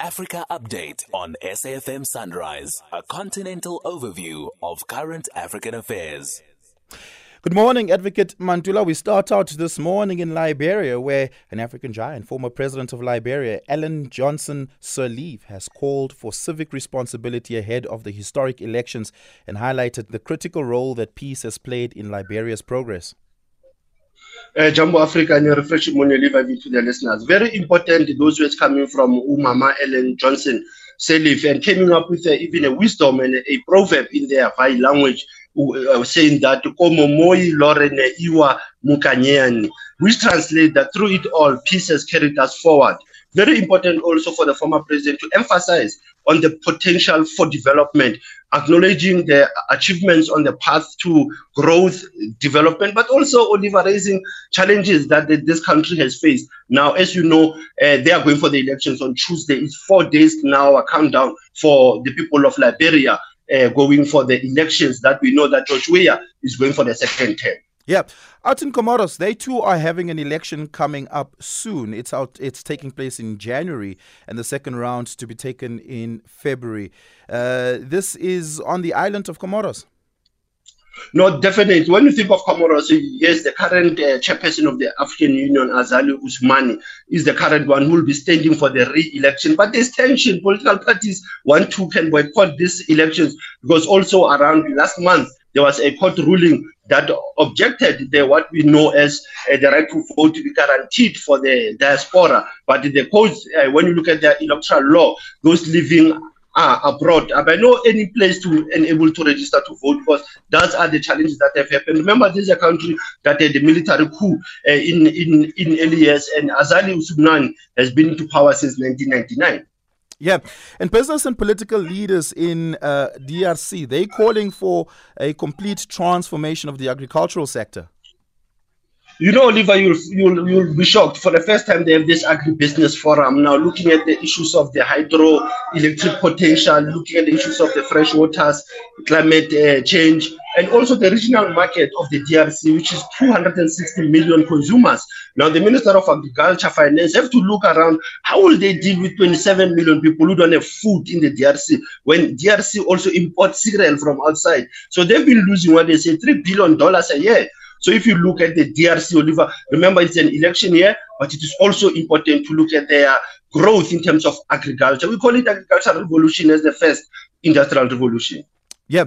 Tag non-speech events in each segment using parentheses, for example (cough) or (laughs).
Africa Update on SAFM Sunrise, a continental overview of current African affairs. Good morning, Advocate Mantula. We start out this morning in Liberia, where an African giant, former president of Liberia, Ellen Johnson Sirleaf, has called for civic responsibility ahead of the historic elections and highlighted the critical role that peace has played in Liberia's progress. Uh, Africa and refresh money to the listeners. Very important, those words coming from Umama Ellen Johnson Sirleaf and coming up with a, even a wisdom and a, proverb in their Vai language uh, saying that Komomoi Lorene Iwa which translates that through it all, peace has carried us forward. Very important also for the former president to emphasize on the potential for development, acknowledging the achievements on the path to growth, development, but also Oliver raising challenges that this country has faced. Now, as you know, uh, they are going for the elections on Tuesday. It's four days now, a countdown for the people of Liberia uh, going for the elections that we know that George Weah is going for the second term. Yeah, out in Comoros, they too are having an election coming up soon. It's out. It's taking place in January, and the second round to be taken in February. Uh, this is on the island of Comoros. No, definitely. When you think of Comoros, yes, the current uh, chairperson of the African Union, Azali Assoumani, is the current one who will be standing for the re-election. But there's tension. Political parties want to can boycott these elections because also around last month there was a court ruling that objected the what we know as uh, the right to vote to be guaranteed for the diaspora. But the uh, when you look at the electoral law, those living are abroad. I know any place to enable to register to vote because those are the challenges that have happened. Remember, this is a country that had a military coup uh, in, in, in early years, and Azali Assoumani has been to power since 1999. Yeah, and business and political leaders in uh, DRC, they calling for a complete transformation of the agricultural sector. You know, Oliver, you'll, you'll, you'll be shocked. For the first time, they have this agribusiness forum now looking at the issues of the hydroelectric potential, looking at the issues of the fresh waters, climate uh, change, and also the regional market of the DRC, which is 260 million consumers. Now, the Minister of Agriculture, Finance have to look around how will they deal with 27 million people who don't have food in the DRC when DRC also imports cereal from outside. So they've been losing what they say, $3 billion a year. So if you look at the DRC Oliver, remember it's an election year, but it is also important to look at their growth in terms of agriculture. We call it agricultural revolution as the first industrial revolution. Yeah.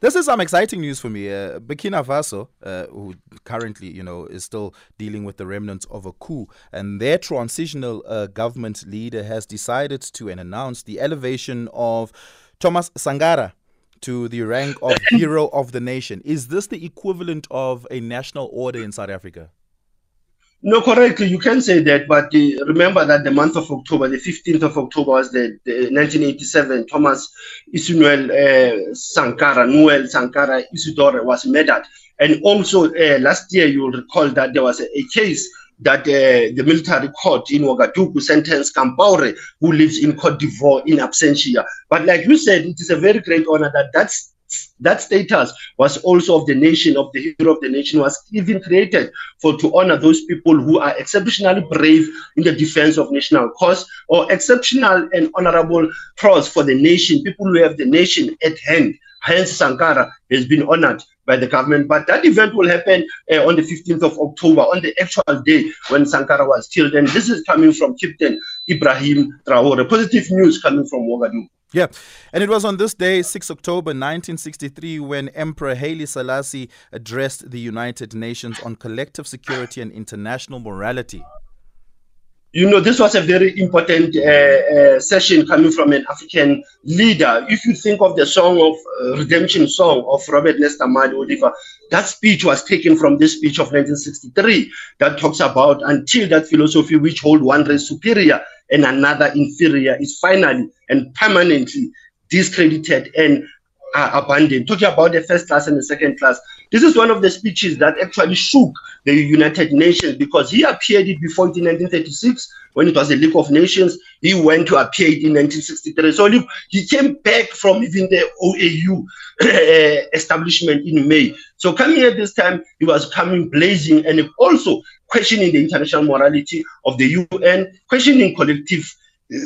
This is some exciting news for me. Uh, Burkina Faso, uh, who currently, you know, is still dealing with the remnants of a coup, and their transitional uh, government leader has decided to and announced the elevation of Thomas Sankara to the rank of (laughs) Hero of the Nation. Is this the equivalent of a national order in South Africa? No, correctly, you can say that, but uh, remember that the month of October, the 15th of October, was the, the 1987. Thomas Isunuel uh, Sankara, Noel Sankara Isidore was murdered. And also uh, last year, you'll recall that there was a, a case that uh, the military court in Ouagadougou sentenced Compaoré, who lives in Cote d'Ivoire in absentia. But like you said, it is a very great honor that that's that status was also of the nation, of the hero of the nation, was even created for to honor those people who are exceptionally brave in the defense of national cause or exceptional and honorable cross for the nation, people who have the nation at hand. Hence, Sankara has been honored by the government. But that event will happen uh, on the 15th of October, on the actual day when Sankara was killed. And this is coming from Captain Ibrahim Traore. Positive news coming from Ouagadougou. Yeah, and it was on this day, 6 October 1963, when Emperor Haile Selassie addressed the United Nations on collective security and international morality you know, this was a very important uh, uh, session coming from an African leader. If you think of the song of uh, redemption song of Robert Nesta Marley Oliver, that speech was taken from this speech of 1963 that talks about until that philosophy which hold one race superior and another inferior is finally and permanently discredited and uh, abandoned. Talking about the first class and the second class. This is one of the speeches that actually shook the United Nations because he appeared it before in 1936 when it was the League of Nations. He went to appear in 1963. So he came back from even the OAU uh, (coughs) establishment in May. So coming at this time, he was coming blazing and also questioning the international morality of the UN, questioning collective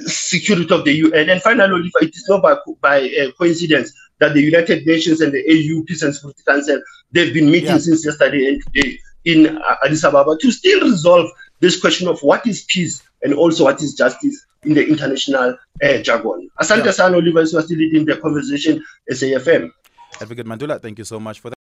security of the UN. And finally, it is not by, by uh, coincidence that the United Nations and the AU Peace and Security Council, they've been meeting yeah. since yesterday and today in uh, Addis Ababa to still resolve this question of what is peace and also what is justice in the international uh, jargon. Asante yeah. San Oliver is still leading the conversation, SAFM. Advocate Mantula, thank you so much for that.